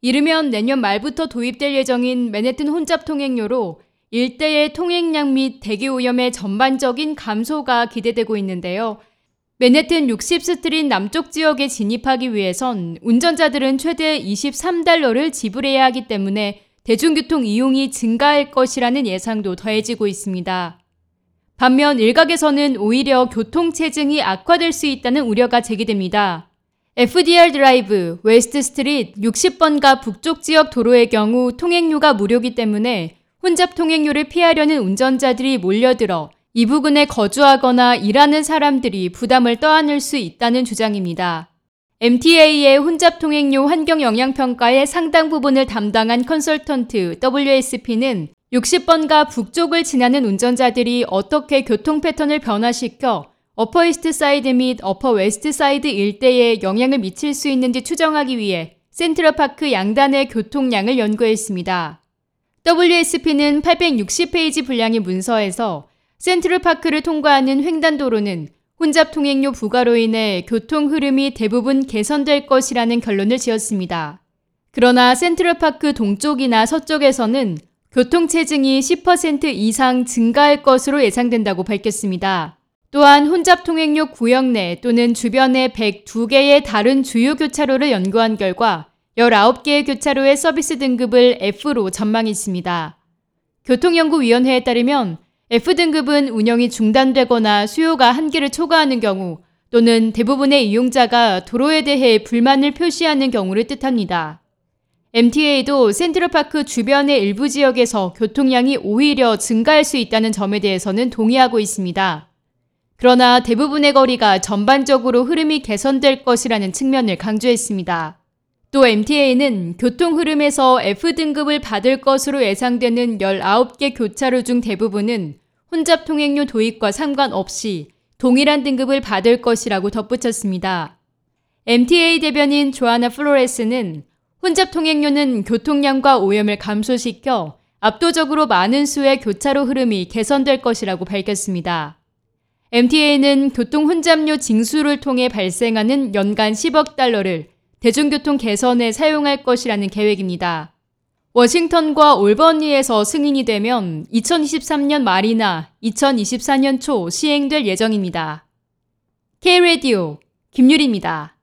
이르면 내년 말부터 도입될 예정인 맨해튼 혼잡 통행료로 일대의 통행량 및 대기 오염의 전반적인 감소가 기대되고 있는데요. 맨해튼 60스트릿 남쪽 지역에 진입하기 위해선 운전자들은 최대 23달러를 지불해야 하기 때문에 대중교통 이용이 증가할 것이라는 예상도 더해지고 있습니다. 반면 일각에서는 오히려 교통체증이 악화될 수 있다는 우려가 제기됩니다. FDR 드라이브, 웨스트 스트릿 60번가 북쪽 지역 도로의 경우 통행료가 무료기 때문에 혼잡 통행료를 피하려는 운전자들이 몰려들어 이 부근에 거주하거나 일하는 사람들이 부담을 떠안을 수 있다는 주장입니다. MTA의 혼잡 통행료 환경 영향 평가의 상당 부분을 담당한 컨설턴트 WSP는 60번가 북쪽을 지나는 운전자들이 어떻게 교통 패턴을 변화시켜 어퍼 이스트 사이드 및 어퍼 웨스트 사이드 일대에 영향을 미칠 수 있는지 추정하기 위해 센트럴파크 양단의 교통량을 연구했습니다. WSP는 860페이지 분량의 문서에서 센트럴파크를 통과하는 횡단도로는 혼잡 통행료 부과로 인해 교통 흐름이 대부분 개선될 것이라는 결론을 지었습니다. 그러나 센트럴파크 동쪽이나 서쪽에서는 교통체증이 10% 이상 증가할 것으로 예상된다고 밝혔습니다. 또한 혼잡 통행료 구역 내 또는 주변의 102개의 다른 주요 교차로를 연구한 결과 19개의 교차로의 서비스 등급을 F로 전망했습니다. 교통연구위원회에 따르면 F등급은 운영이 중단되거나 수요가 한계를 초과하는 경우 또는 대부분의 이용자가 도로에 대해 불만을 표시하는 경우를 뜻합니다. MTA도 센트럴파크 주변의 일부 지역에서 교통량이 오히려 증가할 수 있다는 점에 대해서는 동의하고 있습니다. 그러나 대부분의 거리가 전반적으로 흐름이 개선될 것이라는 측면을 강조했습니다. 또 MTA는 교통 흐름에서 F등급을 받을 것으로 예상되는 19개 교차로 중 대부분은 혼잡 통행료 도입과 상관없이 동일한 등급을 받을 것이라고 덧붙였습니다. MTA 대변인 조아나 플로레스는 혼잡 통행료는 교통량과 오염을 감소시켜 압도적으로 많은 수의 교차로 흐름이 개선될 것이라고 밝혔습니다. MTA는 교통 혼잡료 징수를 통해 발생하는 연간 10억 달러를 대중교통 개선에 사용할 것이라는 계획입니다. 워싱턴과 올버니에서 승인이 되면 2023년 말이나 2024년 초 시행될 예정입니다. K-Radio 김유리입니다.